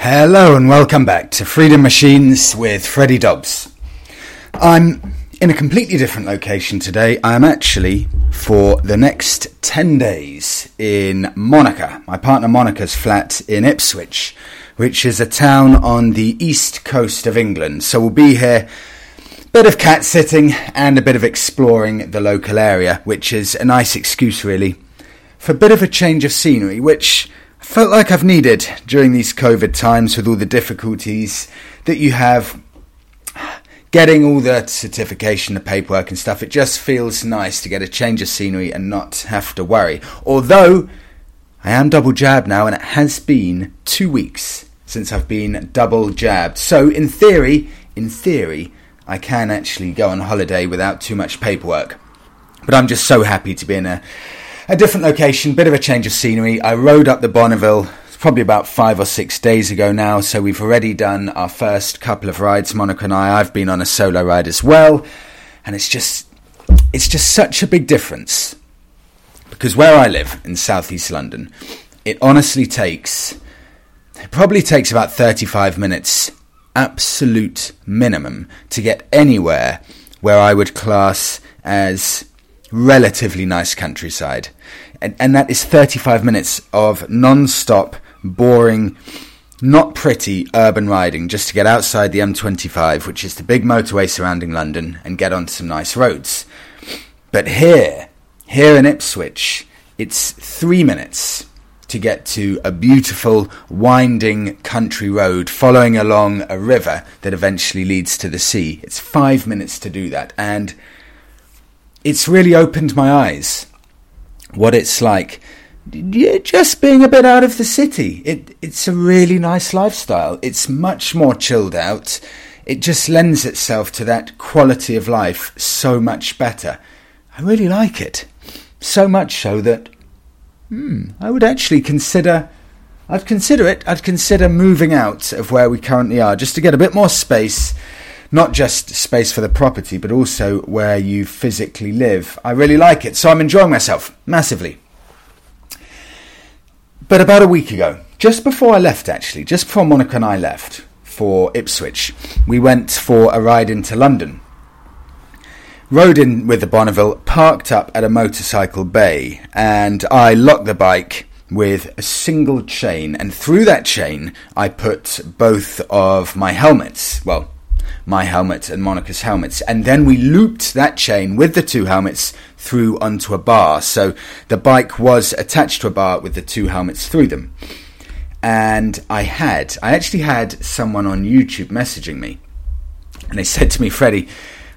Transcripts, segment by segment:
Hello and welcome back to Freedom Machines with Freddie Dobbs. I'm in a completely different location today. I'm actually for the next 10 days in Monica, my partner Monica's flat in Ipswich, which is a town on the east coast of England. So we'll be here bit of cat sitting and a bit of exploring the local area, which is a nice excuse really for a bit of a change of scenery, which felt like I've needed during these COVID times with all the difficulties that you have getting all the certification, the paperwork and stuff. It just feels nice to get a change of scenery and not have to worry. Although I am double jabbed now, and it has been two weeks since I've been double jabbed. So in theory, in theory, I can actually go on holiday without too much paperwork. But I'm just so happy to be in a a different location, bit of a change of scenery. I rode up the Bonneville probably about five or six days ago now, so we've already done our first couple of rides, Monica and I. I've been on a solo ride as well, and it's just it's just such a big difference because where I live in southeast London, it honestly takes it probably takes about 35 minutes absolute minimum to get anywhere where I would class as relatively nice countryside. And, and that is 35 minutes of non stop, boring, not pretty urban riding just to get outside the M25, which is the big motorway surrounding London, and get onto some nice roads. But here, here in Ipswich, it's three minutes to get to a beautiful, winding country road following along a river that eventually leads to the sea. It's five minutes to do that. And it's really opened my eyes what it's like just being a bit out of the city. It, it's a really nice lifestyle. It's much more chilled out. It just lends itself to that quality of life so much better. I really like it. So much so that hmm, I would actually consider I'd consider it. I'd consider moving out of where we currently are just to get a bit more space not just space for the property, but also where you physically live. I really like it, so I'm enjoying myself massively. But about a week ago, just before I left, actually, just before Monica and I left for Ipswich, we went for a ride into London. Rode in with the Bonneville, parked up at a motorcycle bay, and I locked the bike with a single chain, and through that chain, I put both of my helmets. Well, my helmet and Monica's helmets. And then we looped that chain with the two helmets through onto a bar. So the bike was attached to a bar with the two helmets through them. And I had, I actually had someone on YouTube messaging me. And they said to me, Freddie,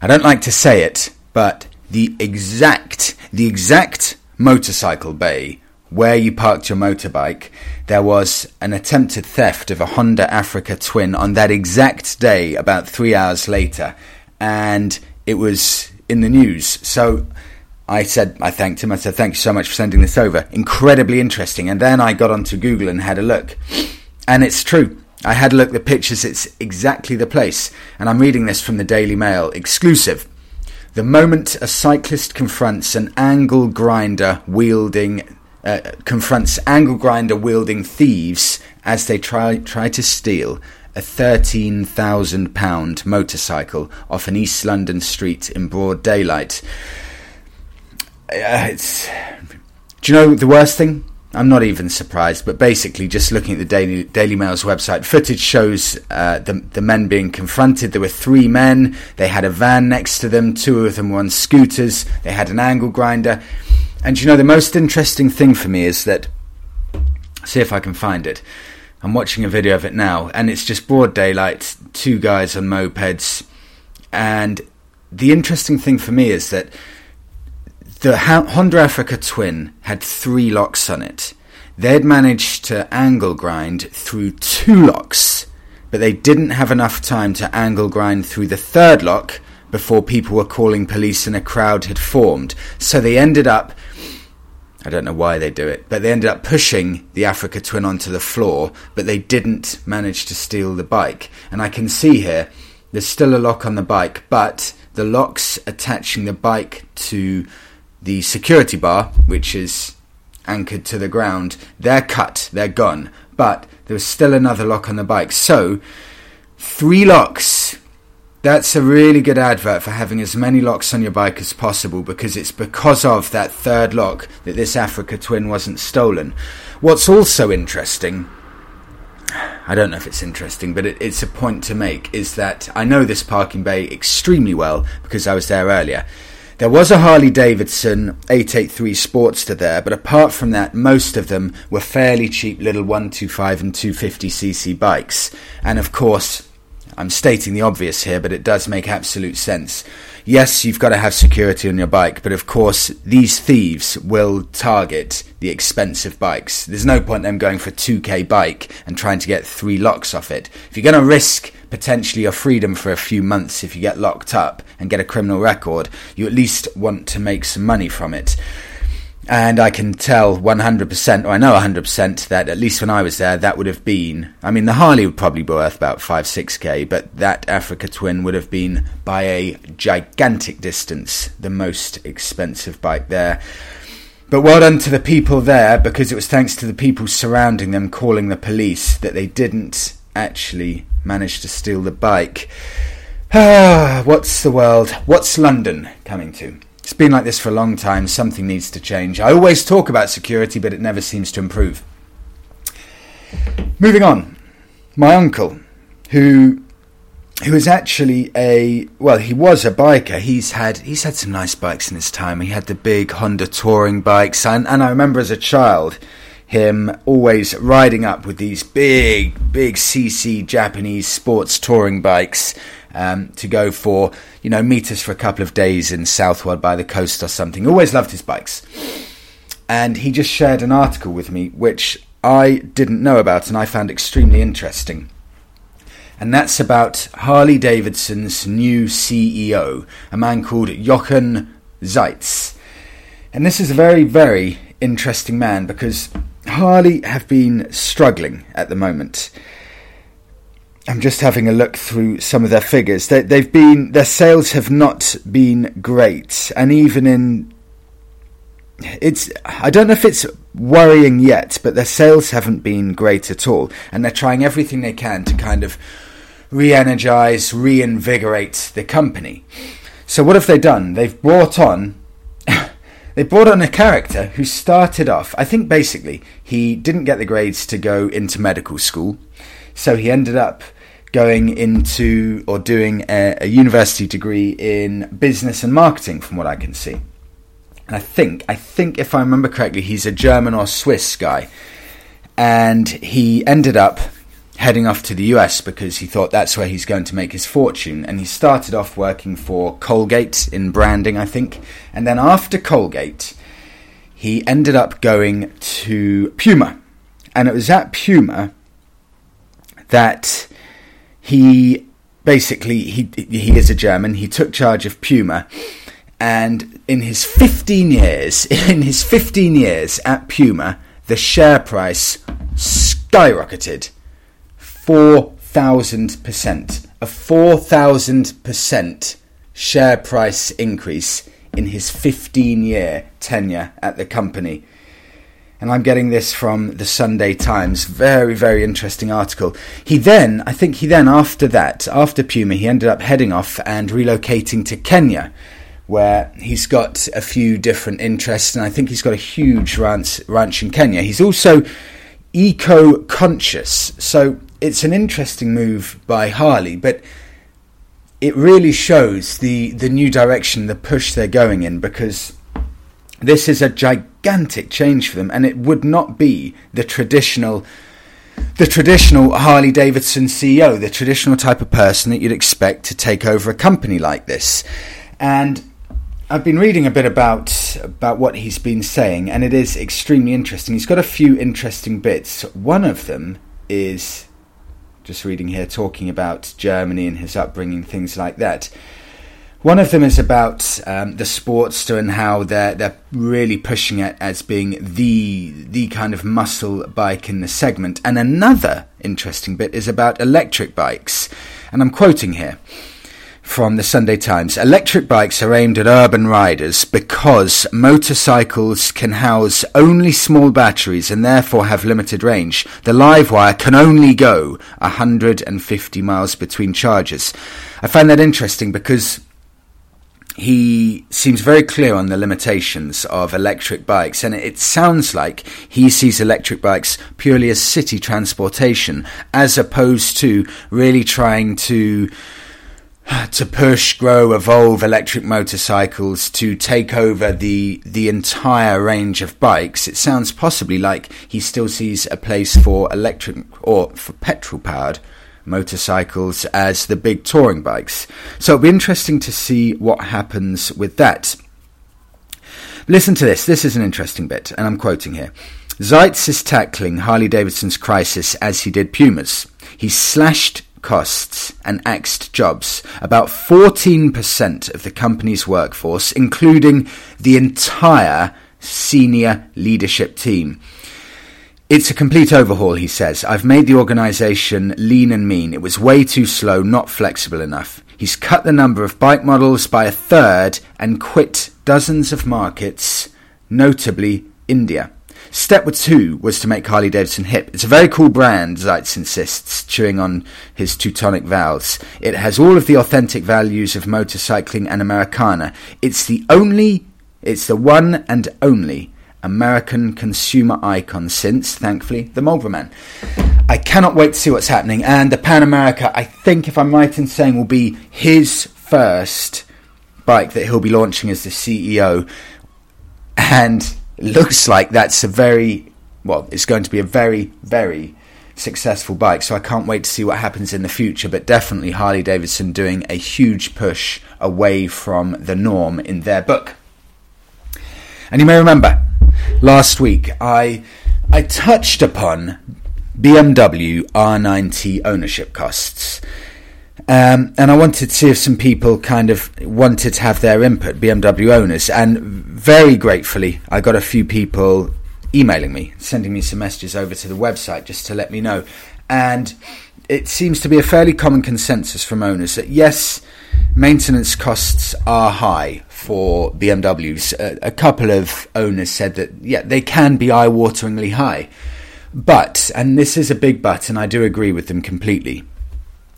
I don't like to say it, but the exact, the exact motorcycle bay where you parked your motorbike, there was an attempted theft of a Honda Africa Twin on that exact day, about three hours later, and it was in the news. So I said, I thanked him. I said, thank you so much for sending this over. Incredibly interesting. And then I got onto Google and had a look. And it's true. I had a look at the pictures. It's exactly the place. And I'm reading this from the Daily Mail. Exclusive. The moment a cyclist confronts an angle grinder wielding uh, confronts angle grinder wielding thieves as they try try to steal a thirteen thousand pound motorcycle off an East London street in broad daylight. Uh, it's. Do you know the worst thing? I'm not even surprised, but basically, just looking at the Daily, Daily Mail's website, footage shows uh, the, the men being confronted. There were three men. They had a van next to them. Two of them were on scooters. They had an angle grinder. And you know, the most interesting thing for me is that. See if I can find it. I'm watching a video of it now, and it's just broad daylight, two guys on mopeds. And the interesting thing for me is that the Honda Africa Twin had three locks on it. They'd managed to angle grind through two locks, but they didn't have enough time to angle grind through the third lock before people were calling police and a crowd had formed. So they ended up, I don't know why they do it, but they ended up pushing the Africa Twin onto the floor, but they didn't manage to steal the bike. And I can see here, there's still a lock on the bike, but the locks attaching the bike to the security bar, which is anchored to the ground, they're cut, they're gone. But there's still another lock on the bike. So, three locks. That's a really good advert for having as many locks on your bike as possible because it's because of that third lock that this Africa Twin wasn't stolen. What's also interesting, I don't know if it's interesting, but it, it's a point to make, is that I know this parking bay extremely well because I was there earlier. There was a Harley Davidson 883 Sportster there, but apart from that, most of them were fairly cheap little 125 and 250cc bikes. And of course, I'm stating the obvious here, but it does make absolute sense. Yes, you've got to have security on your bike, but of course, these thieves will target the expensive bikes. There's no point them going for a 2k bike and trying to get three locks off it. If you're going to risk potentially your freedom for a few months if you get locked up and get a criminal record, you at least want to make some money from it. And I can tell 100%, or I know 100%, that at least when I was there, that would have been. I mean, the Harley would probably be worth about 5 6k, but that Africa Twin would have been by a gigantic distance the most expensive bike there. But well done to the people there, because it was thanks to the people surrounding them calling the police that they didn't actually manage to steal the bike. Ah, what's the world? What's London coming to? It's been like this for a long time. Something needs to change. I always talk about security, but it never seems to improve. Moving on, my uncle, who who is actually a well, he was a biker. He's had he's had some nice bikes in his time. He had the big Honda touring bikes, and, and I remember as a child him always riding up with these big, big CC Japanese sports touring bikes um, to go for, you know, meet us for a couple of days in Southwold by the coast or something. Always loved his bikes. And he just shared an article with me which I didn't know about and I found extremely interesting. And that's about Harley Davidson's new CEO, a man called Jochen Zeitz. And this is a very, very interesting man because Harley have been struggling at the moment. I'm just having a look through some of their figures. They, have been their sales have not been great, and even in it's I don't know if it's worrying yet, but their sales haven't been great at all, and they're trying everything they can to kind of re-energize, reinvigorate the company. So what have they done? They've brought on they brought on a character who started off, I think basically, he didn't get the grades to go into medical school, so he ended up going into or doing a, a university degree in business and marketing, from what I can see. And I think, I think if I remember correctly, he's a German or Swiss guy. And he ended up heading off to the US because he thought that's where he's going to make his fortune. And he started off working for Colgate in branding, I think. And then after Colgate, he ended up going to Puma. And it was at Puma that he basically he he is a German. He took charge of Puma, And in his 15 years, in his 15 years at Puma, the share price skyrocketed 4,000%. A 4,000% share price increase in his 15 year tenure at the company. And I'm getting this from the Sunday Times. Very, very interesting article. He then, I think he then, after that, after Puma, he ended up heading off and relocating to Kenya, where he's got a few different interests. And I think he's got a huge ranch, ranch in Kenya. He's also eco conscious. So it's an interesting move by Harley, but it really shows the, the new direction, the push they're going in, because this is a gigantic change for them, and it would not be the traditional the traditional Harley Davidson CEO, the traditional type of person that you'd expect to take over a company like this. And I've been reading a bit about about what he's been saying, and it is extremely interesting. He's got a few interesting bits. One of them is just reading here, talking about Germany and his upbringing, things like that. One of them is about um, the Sportster and how they're they're really pushing it as being the the kind of muscle bike in the segment. And another interesting bit is about electric bikes, and I'm quoting here from the Sunday Times. Electric bikes are aimed at urban riders because motorcycles can house only small batteries and therefore have limited range. The Livewire can only go 150 miles between charges. I find that interesting because he seems very clear on the limitations of electric bikes, and it sounds like he sees electric bikes purely as city transportation, as opposed to really trying to to push, grow, evolve electric motorcycles to take over the the entire range of bikes, it sounds possibly like he still sees a place for electric or for petrol powered motorcycles as the big touring bikes. So it'll be interesting to see what happens with that. Listen to this. This is an interesting bit, and I'm quoting here. Zeitz is tackling Harley Davidson's crisis as he did Puma's. He slashed costs and axed jobs. About 14% of the company's workforce, including the entire senior leadership team. It's a complete overhaul, he says. I've made the organisation lean and mean. It was way too slow, not flexible enough. He's cut the number of bike models by a third and quit dozens of markets, notably India. Step two was to make Harley Davidson hip. It's a very cool brand, Zeitz insists, chewing on his Teutonic vowels. It has all of the authentic values of motorcycling and Americana. It's the only, it's the one and only American consumer icon since, thankfully, the Marlboro Man. I cannot wait to see what's happening. And the Pan America, I think, if I'm right in saying, will be his first bike that he'll be launching as the CEO. And looks like that's a very well, it's going to be a very, very successful bike. So I can't wait to see what happens in the future. But definitely Harley Davidson doing a huge push away from the norm in their book. And you may remember last week I I touched upon BMW R9T ownership costs. Um, and I wanted to see if some people kind of wanted to have their input, BMW owners. And very gratefully, I got a few people emailing me, sending me some messages over to the website just to let me know. And it seems to be a fairly common consensus from owners that yes, maintenance costs are high for BMWs. A, a couple of owners said that, yeah, they can be eye wateringly high. But, and this is a big but, and I do agree with them completely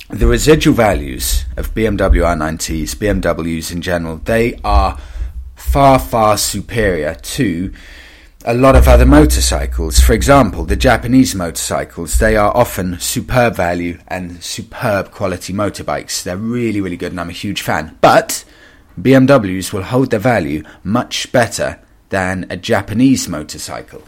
the residual values of BMW R9Ts, BMWs in general, they are far, far superior to a lot of other motorcycles. For example, the Japanese motorcycles, they are often superb value and superb quality motorbikes. They're really, really good, and I'm a huge fan. But BMWs will hold their value much better than a Japanese motorcycle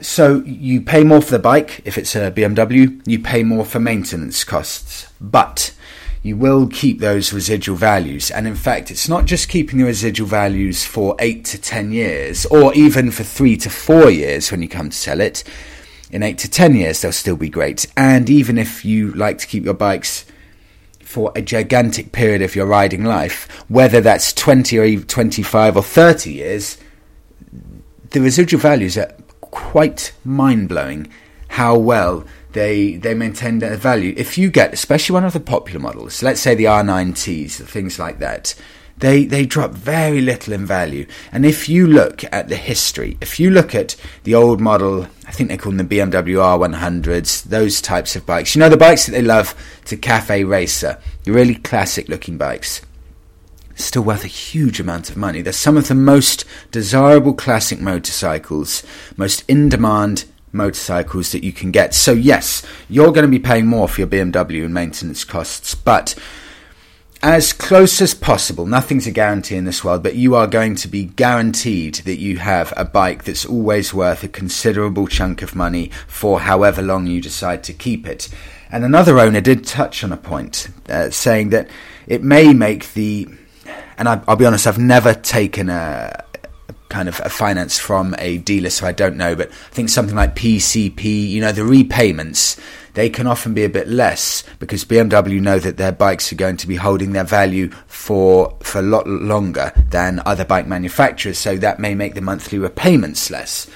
so you pay more for the bike if it's a BMW, you pay more for maintenance costs, but you will keep those residual values. And in fact, it's not just keeping the residual values for eight to ten years, or even for three to four years when you come to sell it. In eight to ten years, they'll still be great. And even if you like to keep your bikes for a gigantic period of your riding life, whether that's 20 or 25 or 30 years, the residual values are quite mind blowing how well they they maintain their value. If you get, especially one of the popular models, let's say the R9Ts, things like that, they they drop very little in value. And if you look at the history, if you look at the old model, I think they call them the BMW R100s, those types of bikes. You know the bikes that they love to cafe racer, the really classic looking bikes. Still worth a huge amount of money. They're some of the most desirable classic motorcycles, most in demand motorcycles that you can get. So, yes, you're going to be paying more for your BMW and maintenance costs, but as close as possible, nothing's a guarantee in this world, but you are going to be guaranteed that you have a bike that's always worth a considerable chunk of money for however long you decide to keep it. And another owner did touch on a point, uh, saying that it may make the. And I, I'll be honest, I've never taken a, kind of a finance from a dealer, so I don't know. But I think something like PCP, you know, the repayments, they can often be a bit less because BMW know that their bikes are going to be holding their value for for a lot longer than other bike manufacturers. So that may make the monthly repayments less.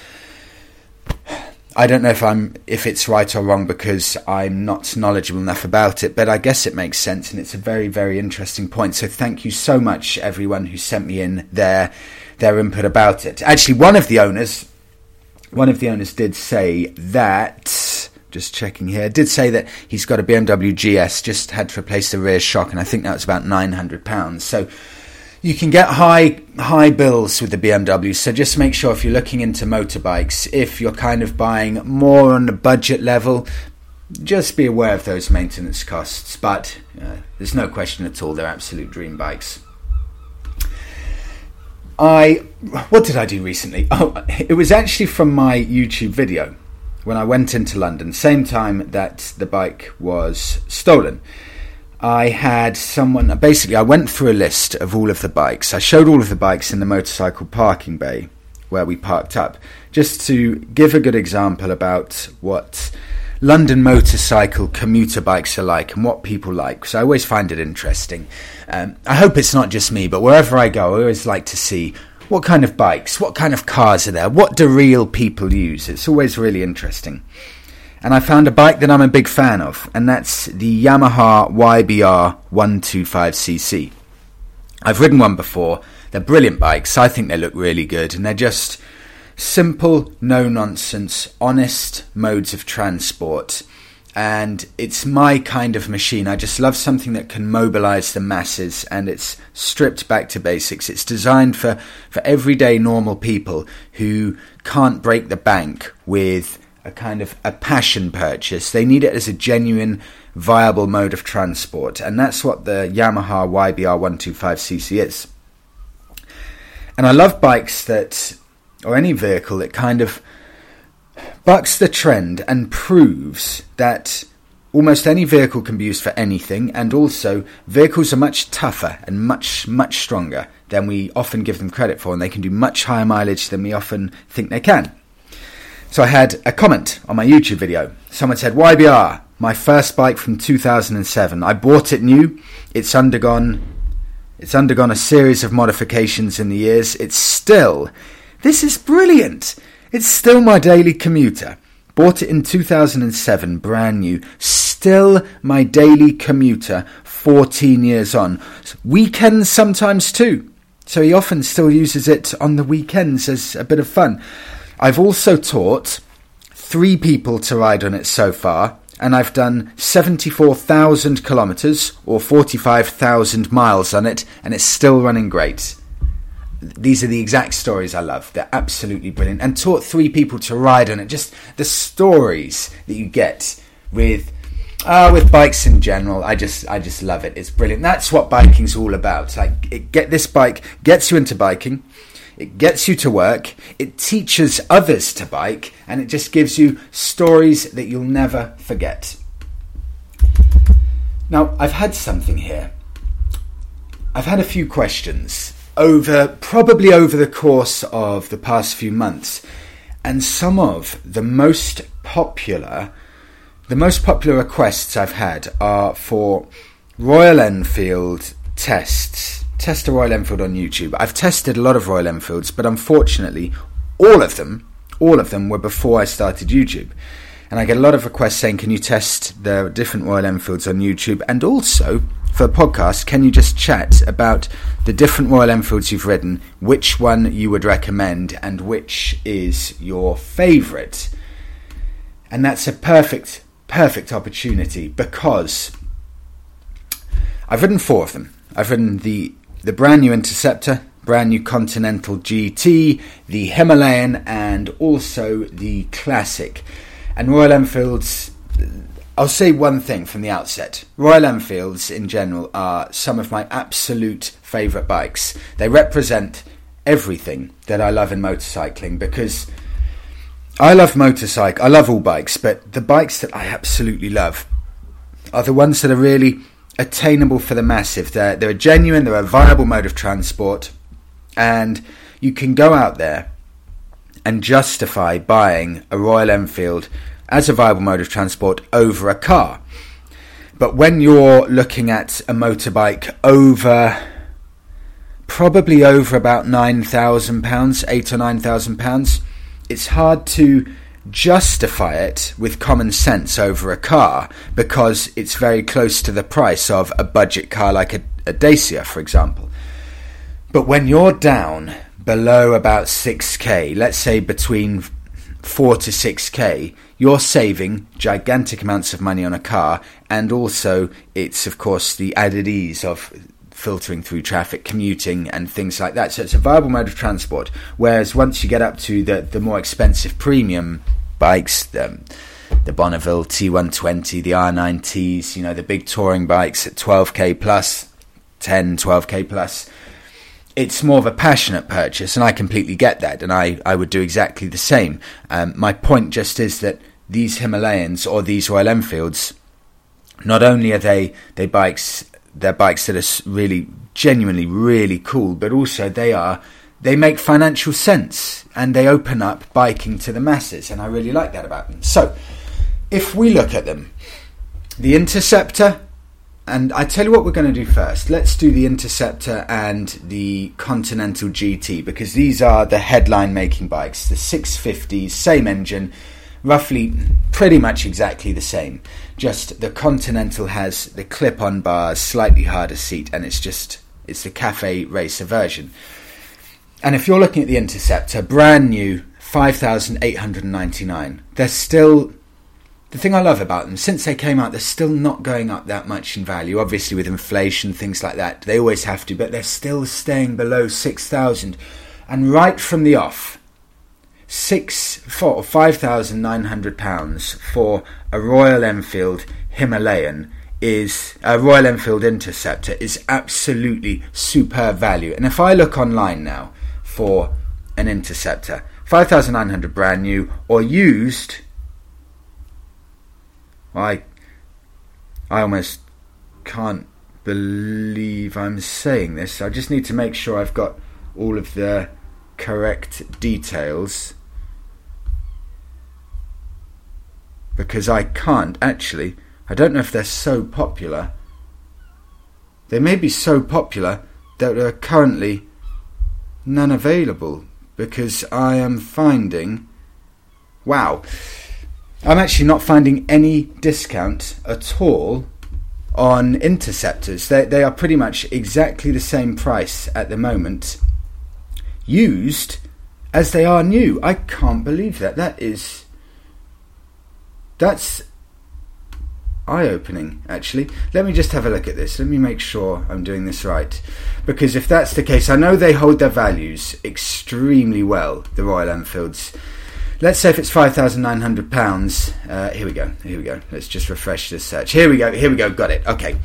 I don't know if I'm if it's right or wrong because I'm not knowledgeable enough about it, but I guess it makes sense and it's a very very interesting point. So thank you so much everyone who sent me in their their input about it. Actually, one of the owners one of the owners did say that just checking here did say that he's got a BMW GS just had to replace the rear shock and I think that was about 900 pounds. So you can get high high bills with the BMW. So just make sure if you're looking into motorbikes, if you're kind of buying more on the budget level, just be aware of those maintenance costs. But uh, there's no question at all; they're absolute dream bikes. I what did I do recently? Oh, it was actually from my YouTube video when I went into London, same time that the bike was stolen. I had someone basically I went through a list of all of the bikes. I showed all of the bikes in the motorcycle parking bay where we parked up just to give a good example about what London motorcycle commuter bikes alike and what people like. So I always find it interesting. Um, I hope it's not just me, but wherever I go, I always like to see what kind of bikes, what kind of cars are there, what do real people use. It's always really interesting and I found a bike that I'm a big fan of, and that's the Yamaha YBR 125cc. I've ridden one before. They're brilliant bikes. I think they look really good, and they're just simple, no nonsense, honest modes of transport. And it's my kind of machine. I just love something that can mobilize the masses, and it's stripped back to basics. It's designed for, for everyday normal people who can't break the bank with a kind of a passion purchase. They need it as a genuine, viable mode of transport, and that's what the Yamaha YBR 125cc is. And I love bikes that, or any vehicle that kind of bucks the trend and proves that almost any vehicle can be used for anything, and also vehicles are much tougher and much, much stronger than we often give them credit for, and they can do much higher mileage than we often think they can. So I had a comment on my YouTube video. Someone said, YBR, my first bike from 2007. I bought it new. It's undergone it's undergone a series of modifications in the years. It's still this is brilliant. It's still my daily commuter. Bought it in 2007, brand new. Still my daily commuter 14 years on. Weekends sometimes too. So he often still uses it on the weekends as a bit of fun. I've also taught three people to ride on it so far, and I've done 74,000 kilometres or 45,000 miles on it, and it's still running great. These are the exact stories I love. They're absolutely brilliant. And taught three people to ride on it. Just the stories that you get with uh, with bikes in general, I just I just love it. It's brilliant. That's what biking's all about. Like, it, get this bike gets you into biking it gets you to work, it teaches others to bike, and it just gives you stories that you'll never forget. Now, I've had something here. I've had a few questions over probably over the course of the past few months, and some of the most popular the most popular requests I've had are for Royal Enfield tests. Test a Royal Enfield on YouTube. I've tested a lot of Royal Enfields, but unfortunately, all of them, all of them were before I started YouTube. And I get a lot of requests saying, can you test the different Royal Enfields on YouTube? And also, for podcast, can you just chat about the different Royal Enfields you've ridden, which one you would recommend, and which is your favourite? And that's a perfect, perfect opportunity because I've ridden four of them. I've ridden the the brand new Interceptor, brand new Continental GT, the Himalayan, and also the Classic. And Royal Enfields, I'll say one thing from the outset. Royal Enfields in general are some of my absolute favourite bikes. They represent everything that I love in motorcycling because I love motorcycle. I love all bikes, but the bikes that I absolutely love are the ones that are really attainable for the massive. They're, they're a genuine, they're a viable mode of transport, and you can go out there and justify buying a Royal Enfield as a viable mode of transport over a car. But when you're looking at a motorbike over probably over about £9,000, eight or £9,000, it's hard to justify it with common sense over a car because it's very close to the price of a budget car like a, a Dacia, for example. But when you're down below about 6k, let's say between 4 to 6k, you're saving gigantic amounts of money on a car, and also it's, of course, the added ease of filtering through traffic, commuting, and things like that. So it's a viable mode of transport. Whereas once you get up to the, the more expensive premium bikes, the, the Bonneville T120, the R9Ts, you know, the big touring bikes at 12k plus, 10, 12k plus, it's more of a passionate purchase, and I completely get that, and I, I would do exactly the same. Um, my point just is that these Himalayans or these Royal Enfields, not only are they they bikes, they're bikes that are really genuinely really cool, but also they are they make financial sense and they open up biking to the masses, and I really like that about them. So, if we look at them, the Interceptor and I tell you what we're going to do first. Let's do the Interceptor and the Continental GT because these are the headline making bikes. The 650s, same engine, roughly pretty much exactly the same. Just the Continental has the clip on bars, slightly harder seat, and it's just it's the cafe racer version. And if you're looking at the Interceptor, brand new, 5,899. They're still the thing I love about them, since they came out, they're still not going up that much in value. Obviously, with inflation, things like that, they always have to, but they're still staying below 6,000. And right from the off, six, four, £5,900 for a Royal Enfield Himalayan is a Royal Enfield Interceptor is absolutely superb value. And if I look online now for an Interceptor, 5,900 brand new or used I I almost can't believe I'm saying this. I just need to make sure I've got all of the correct details because I can't actually. I don't know if they're so popular. They may be so popular that there are currently none available because I am finding. Wow. I'm actually not finding any discount at all on interceptors. They, they are pretty much exactly the same price at the moment, used as they are new. I can't believe that. That is. That's eye opening, actually. Let me just have a look at this. Let me make sure I'm doing this right. Because if that's the case, I know they hold their values extremely well, the Royal Enfields. Let's say if it's five thousand nine hundred pounds. Uh, here we go. Here we go. Let's just refresh this search. Here we go. Here we go. Got it. Okay,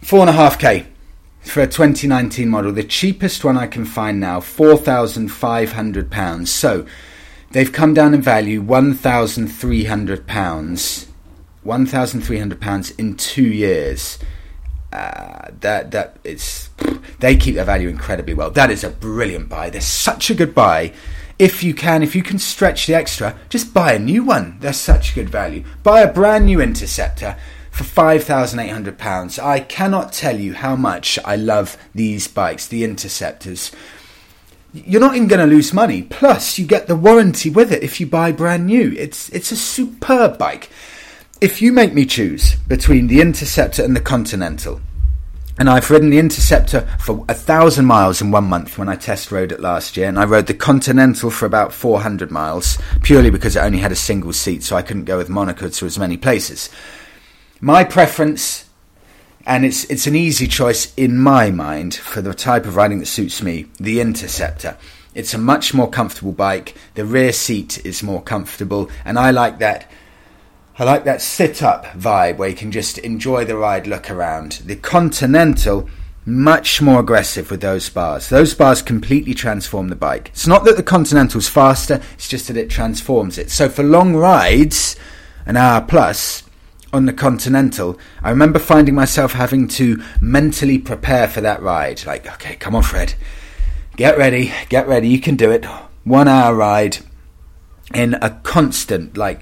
four and a half k for a 2019 model. The cheapest one I can find now, four thousand five hundred pounds. So they've come down in value, one thousand three hundred pounds. One thousand three hundred pounds in two years. Uh, that that it's they keep their value incredibly well. That is a brilliant buy. They're such a good buy if you can, if you can stretch the extra, just buy a new one. They're such good value. Buy a brand new Interceptor for £5,800. I cannot tell you how much I love these bikes, the Interceptors. You're not even going to lose money. Plus, you get the warranty with it if you buy brand new. It's, it's a superb bike. If you make me choose between the Interceptor and the Continental, and I've ridden the Interceptor for a thousand miles in one month when I test rode it last year, and I rode the Continental for about 400 miles purely because it only had a single seat, so I couldn't go with Monica to as many places. My preference, and it's it's an easy choice in my mind for the type of riding that suits me, the Interceptor. It's a much more comfortable bike. The rear seat is more comfortable, and I like that I like that sit up vibe where you can just enjoy the ride, look around. The Continental, much more aggressive with those bars. Those bars completely transform the bike. It's not that the Continental's faster, it's just that it transforms it. So for long rides, an hour plus, on the Continental, I remember finding myself having to mentally prepare for that ride. Like, okay, come on, Fred. Get ready, get ready, you can do it. One hour ride in a constant, like,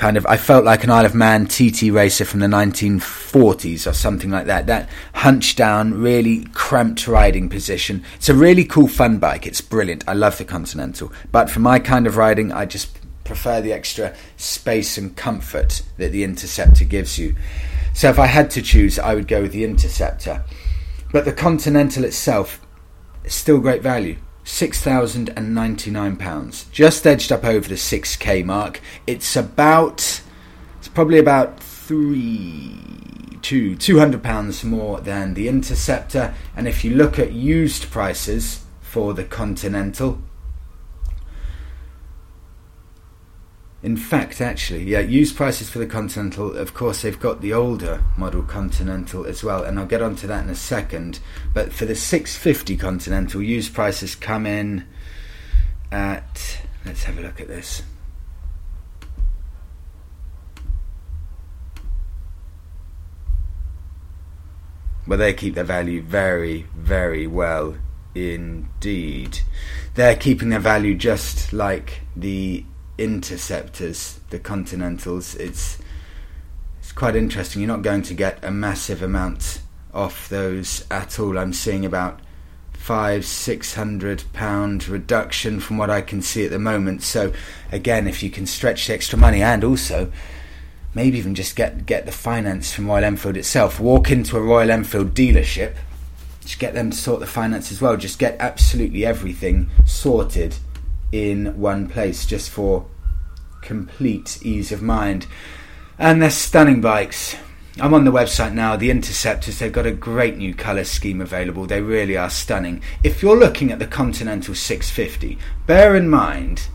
kind of I felt like an Isle of Man TT racer from the 1940s or something like that. That hunched down, really cramped riding position. It's a really cool fun bike. It's brilliant. I love the Continental. But for my kind of riding, I just prefer the extra space and comfort that the Interceptor gives you. So if I had to choose, I would go with the Interceptor. But the Continental itself is still great value. £6,099. Just edged up over the 6k mark. It's about, it's probably about three, two, £200 more than the Interceptor. And if you look at used prices for the Continental, In fact, actually, yeah, used prices for the Continental, of course, they've got the older model Continental as well, and I'll get onto that in a second. But for the 650 Continental, used prices come in at. Let's have a look at this. Well, they keep their value very, very well indeed. They're keeping their value just like the interceptors, the Continentals, it's it's quite interesting. You're not going to get a massive amount off those at all. I'm seeing about five, six hundred pound reduction from what I can see at the moment. So again, if you can stretch the extra money and also maybe even just get get the finance from Royal Enfield itself, walk into a Royal Enfield dealership, just get them to sort the finance as well. Just get absolutely everything sorted in one place just for complete ease of mind. And they're stunning bikes. I'm on the website now, the Interceptors, they've got a great new colour scheme available. They really are stunning. If you're looking at the Continental 650, bear in mind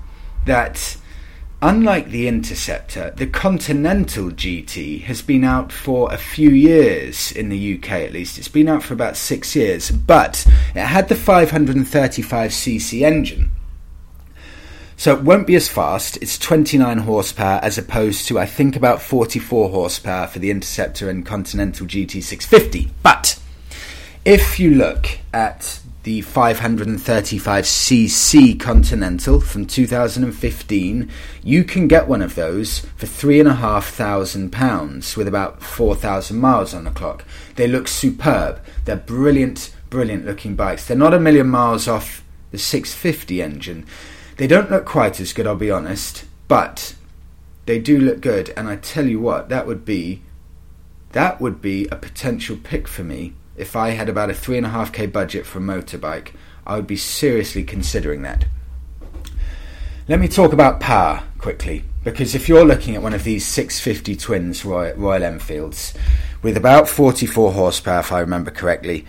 that unlike the Interceptor, the Continental GT has been out for a few years in the UK at least. It's been out for about six years, but it had the 535cc engine so it won't be as fast. It's 29 horsepower as opposed to, I think, about 44 horsepower for the Interceptor and Continental GT650. But if you look at the 535cc Continental from 2015, you can get one of those for £3,500 with about 4,000 miles on the clock. They look superb. They're brilliant, brilliant looking bikes. They're not a million miles off the 650 engine. They don't look quite as good, I'll be honest, but they do look good. And I tell you what, that would be that would be a potential pick for me if I had about a three and a half k budget for a motorbike. I would be seriously considering that. Let me talk about power quickly, because if you're looking at one of these 650 twins Royal, Royal Enfields with about 44 horsepower, if I remember correctly,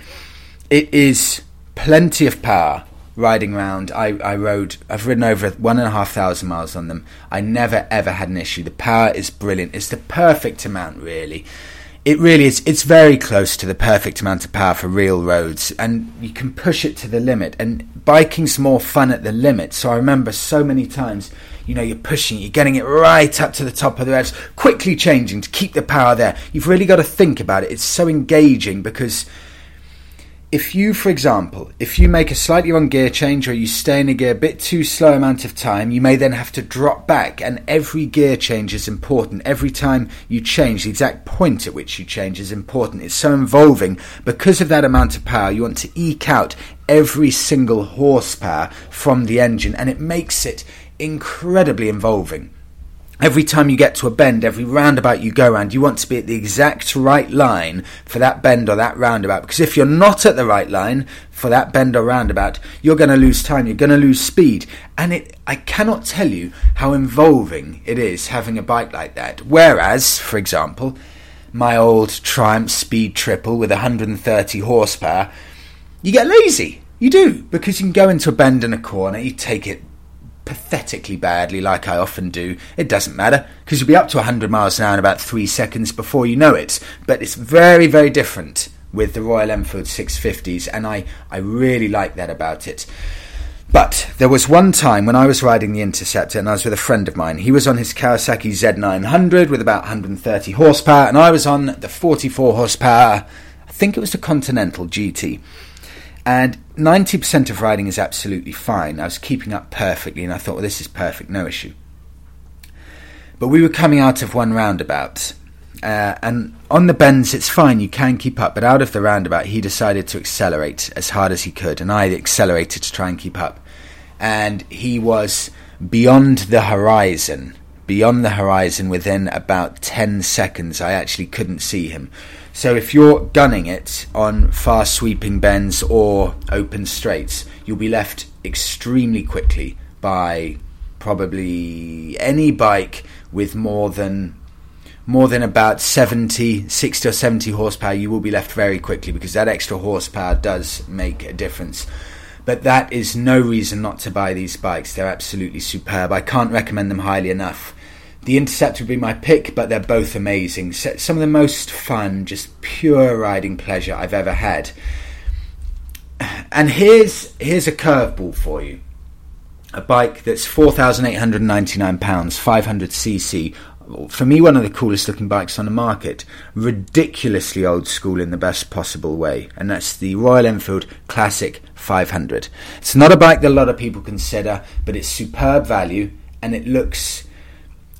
it is plenty of power riding around. I, I rode, I've ridden over one and a half thousand miles on them. I never ever had an issue. The power is brilliant. It's the perfect amount, really. It really is. It's very close to the perfect amount of power for real roads, and you can push it to the limit. And biking's more fun at the limit. So I remember so many times, you know, you're pushing, you're getting it right up to the top of the revs, quickly changing to keep the power there. You've really got to think about it. It's so engaging because if you, for example, if you make a slightly wrong gear change or you stay in a gear a bit too slow amount of time, you may then have to drop back. And every gear change is important. Every time you change, the exact point at which you change is important. It's so involving. Because of that amount of power, you want to eke out every single horsepower from the engine, and it makes it incredibly involving. Every time you get to a bend, every roundabout you go around, you want to be at the exact right line for that bend or that roundabout. Because if you're not at the right line for that bend or roundabout, you're going to lose time, you're going to lose speed. And it, I cannot tell you how involving it is having a bike like that. Whereas, for example, my old Triumph Speed Triple with 130 horsepower, you get lazy. You do, because you can go into a bend in a corner, you take it pathetically badly, like I often do, it doesn't matter because you'll be up to 100 miles an hour in about three seconds before you know it. But it's very, very different with the Royal Enfield 650s, and I, I really like that about it. But there was one time when I was riding the Interceptor and I was with a friend of mine. He was on his Kawasaki Z900 with about 130 horsepower, and I was on the 44 horsepower, I think it was the Continental GT. And 90% of riding is absolutely fine. I was keeping up perfectly, and I thought, well, this is perfect, no issue. But we were coming out of one roundabout, uh, and on the bends, it's fine, you can keep up. But out of the roundabout, he decided to accelerate as hard as he could, and I accelerated to try and keep up. And he was beyond the horizon, beyond the horizon within about 10 seconds. I actually couldn't see him. So if you're gunning it on fast sweeping bends or open straights, you'll be left extremely quickly by probably any bike with more than more than about 70 60 or 70 horsepower you will be left very quickly because that extra horsepower does make a difference. But that is no reason not to buy these bikes. They're absolutely superb. I can't recommend them highly enough the Intercept would be my pick, but they're both amazing. Some of the most fun, just pure riding pleasure I've ever had. And here's here's a curveball for you. A bike that's four thousand eight hundred ninety nine pounds, five hundred cc. For me, one of the coolest looking bikes on the market. Ridiculously old school in the best possible way, and that's the Royal Enfield Classic 500. It's not a bike that a lot of people consider, but it's superb value, and it looks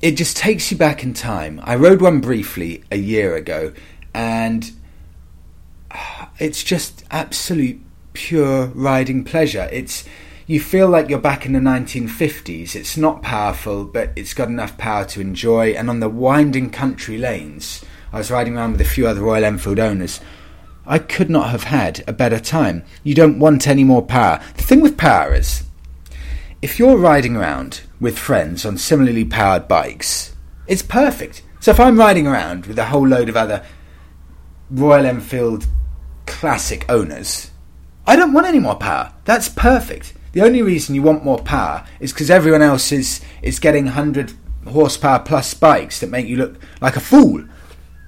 it just takes you back in time. I rode one briefly a year ago, and it's just absolute pure riding pleasure. It's you feel like you're back in the 1950s. It's not powerful, but it's got enough power to enjoy. And on the winding country lanes, I was riding around with a few other Royal Enfield owners. I could not have had a better time. You don't want any more power. The thing with power is, if you're riding around with friends on similarly powered bikes, it's perfect. So if I'm riding around with a whole load of other Royal Enfield classic owners, I don't want any more power. That's perfect. The only reason you want more power is because everyone else is, is getting 100 horsepower plus bikes that make you look like a fool.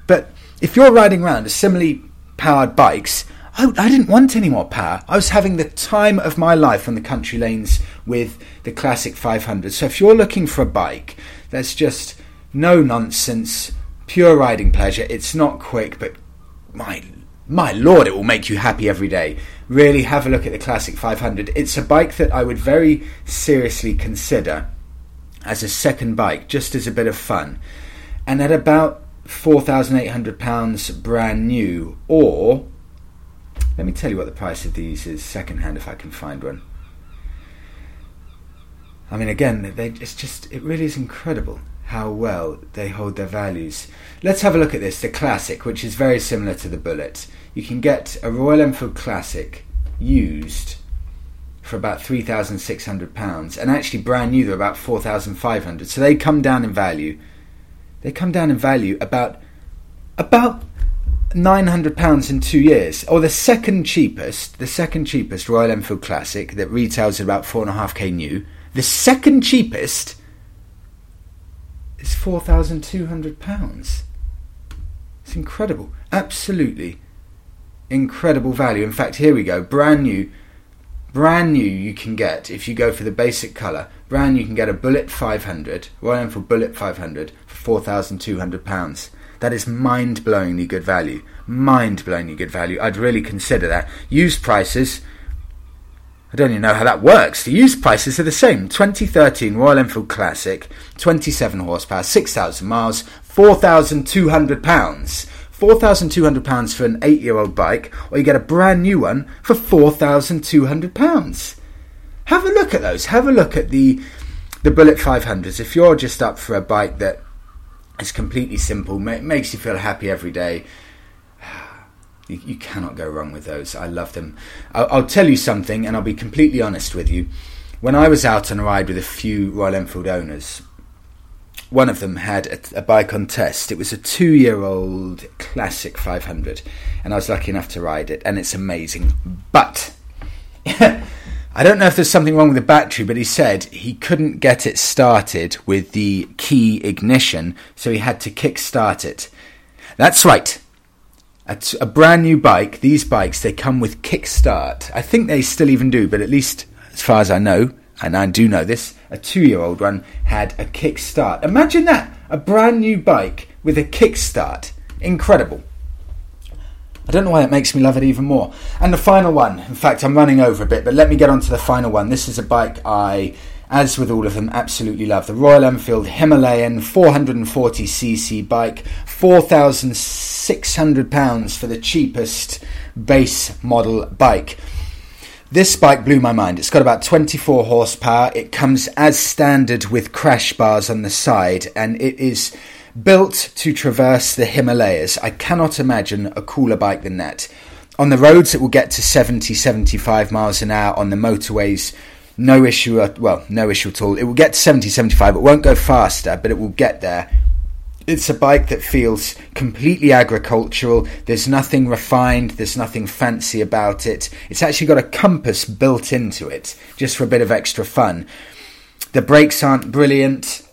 But if you're riding around with similarly powered bikes, I, I didn't want any more power. I was having the time of my life on the country lanes with the classic 500. So if you're looking for a bike that's just no nonsense, pure riding pleasure, it's not quick, but my my lord, it will make you happy every day. Really have a look at the Classic 500. It's a bike that I would very seriously consider as a second bike, just as a bit of fun. And at about £4,800 brand new, or let me tell you what the price of these is secondhand if I can find one. I mean, again, they, it's just, it really is incredible how well they hold their values. Let's have a look at this, the Classic, which is very similar to the Bullet. You can get a Royal Enfield Classic used for about £3,600 and actually brand new they're about 4500 so they come down in value they come down in value about about £900 in two years. Or the second cheapest, the second cheapest Royal Enfield Classic that retails at about 4.5k new, the second cheapest is £4,200. It's incredible. Absolutely incredible value. In fact, here we go. Brand new. Brand new you can get, if you go for the basic colour, brand new you can get a Bullet 500, Royal Enfield Bullet 500 for £4,200. That is mind blowingly good value. Mind blowingly good value. I'd really consider that. Used prices, I don't even know how that works. The used prices are the same. 2013 Royal Enfield Classic, 27 horsepower, 6,000 miles, £4,200. £4,200 for an eight year old bike, or you get a brand new one for £4,200. Have a look at those. Have a look at the the Bullet 500s. If you're just up for a bike that is completely simple, ma- makes you feel happy every day, you, you, cannot go wrong with those. I love them. I'll, I'll tell you something, and I'll be completely honest with you. When I was out on a ride with a few Royal Enfield owners, one of them had a, a bike on test. It was a two year old classic 500, and I was lucky enough to ride it, and it's amazing. But I don't know if there's something wrong with the battery, but he said he couldn't get it started with the key ignition, so he had to kick start it. That's right. A, t- a brand new bike, these bikes, they come with kick start. I think they still even do, but at least as far as I know, and I do know this, a two year old one had a kickstart. Imagine that! A brand new bike with a kickstart. Incredible. I don't know why it makes me love it even more. And the final one, in fact, I'm running over a bit, but let me get on to the final one. This is a bike I, as with all of them, absolutely love. The Royal Enfield Himalayan 440cc bike, £4,600 for the cheapest base model bike. This bike blew my mind. It's got about 24 horsepower. It comes as standard with crash bars on the side, and it is built to traverse the Himalayas. I cannot imagine a cooler bike than that. On the roads, it will get to 70, 75 miles an hour. On the motorways, no issue. At, well, no issue at all. It will get to 70, 75. It won't go faster, but it will get there it's a bike that feels completely agricultural. There's nothing refined, there's nothing fancy about it. It's actually got a compass built into it, just for a bit of extra fun. The brakes aren't brilliant,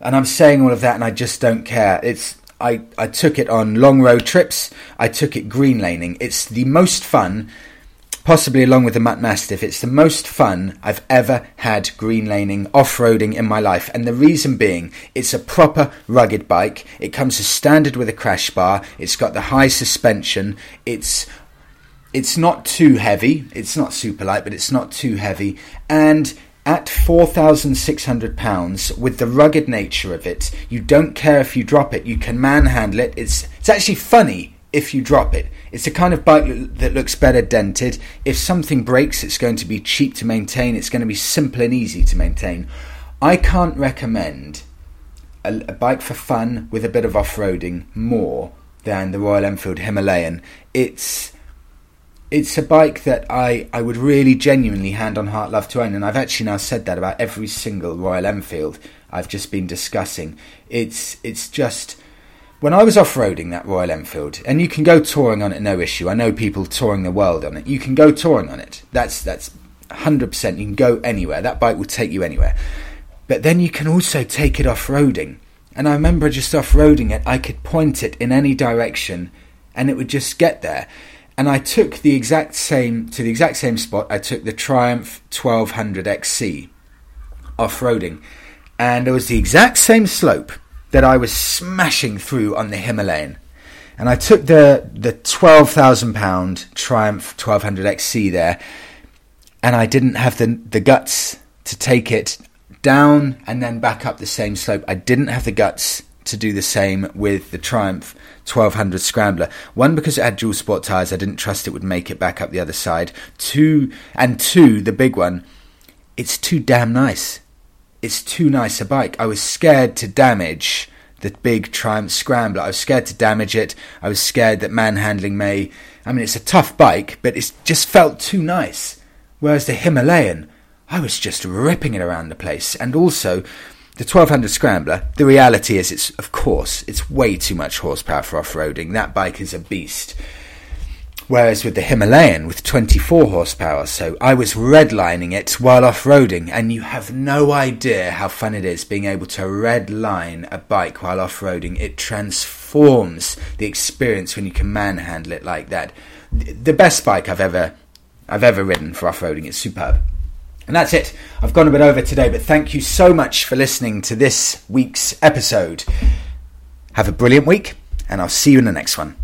and I'm saying all of that, and I just don't care. It's I, I took it on long road trips. I took it green laning. It's the most fun possibly along with the Mutt Mastiff, it's the most fun I've ever had green laning off roading in my life. And the reason being, it's a proper rugged bike. It comes as standard with a crash bar. It's got the high suspension. It's it's not too heavy. It's not super light, but it's not too heavy. And at £4,600, with the rugged nature of it, you don't care if you drop it. You can manhandle it. It's, it's actually funny if you drop it. It's the kind of bike that looks better dented. If something breaks, it's going to be cheap to maintain. It's going to be simple and easy to maintain. I can't recommend a, a bike for fun with a bit of off-roading more than the Royal Enfield Himalayan. It's it's a bike that I, I would really genuinely hand on heart love to own, and I've actually now said that about every single Royal Enfield I've just been discussing. It's it's just when I was off roading that Royal Enfield, and you can go touring on it, no issue. I know people touring the world on it. You can go touring on it. That's that's hundred percent. You can go anywhere. That bike will take you anywhere. But then you can also take it off roading. And I remember just off roading it, I could point it in any direction, and it would just get there. And I took the exact same to the exact same spot. I took the Triumph 1200 XC off roading, and it was the exact same slope that I was smashing through on the Himalayan. And I took the, the £12,000 Triumph 1200 XC there, and I didn't have the, the guts to take it down and then back up the same slope. I didn't have the guts to do the same with the Triumph 1200 Scrambler. One, because it had dual sport tyres, I didn't trust it would make it back up the other side. Two, and two, the big one, it's too damn nice it's too nice a bike. I was scared to damage the big Triumph Scrambler. I was scared to damage it. I was scared that manhandling may. I mean, it's a tough bike, but it just felt too nice. Whereas the Himalayan, I was just ripping it around the place. And also, the 1200 Scrambler, the reality is, it's of course, it's way too much horsepower for off roading. That bike is a beast. Whereas with the Himalayan with 24 horsepower, so I was redlining it while off roading, and you have no idea how fun it is being able to redline a bike while off roading. It transforms the experience when you can manhandle it like that. The best bike I've ever I've ever ridden for off roading. It's superb. And that's it. I've gone a bit over today, but thank you so much for listening to this week's episode. Have a brilliant week, and I'll see you in the next one.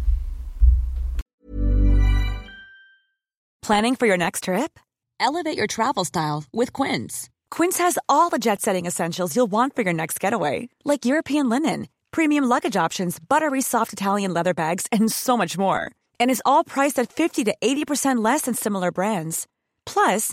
Planning for your next trip? Elevate your travel style with Quince. Quince has all the jet setting essentials you'll want for your next getaway, like European linen, premium luggage options, buttery soft Italian leather bags, and so much more. And is all priced at 50 to 80% less than similar brands. Plus,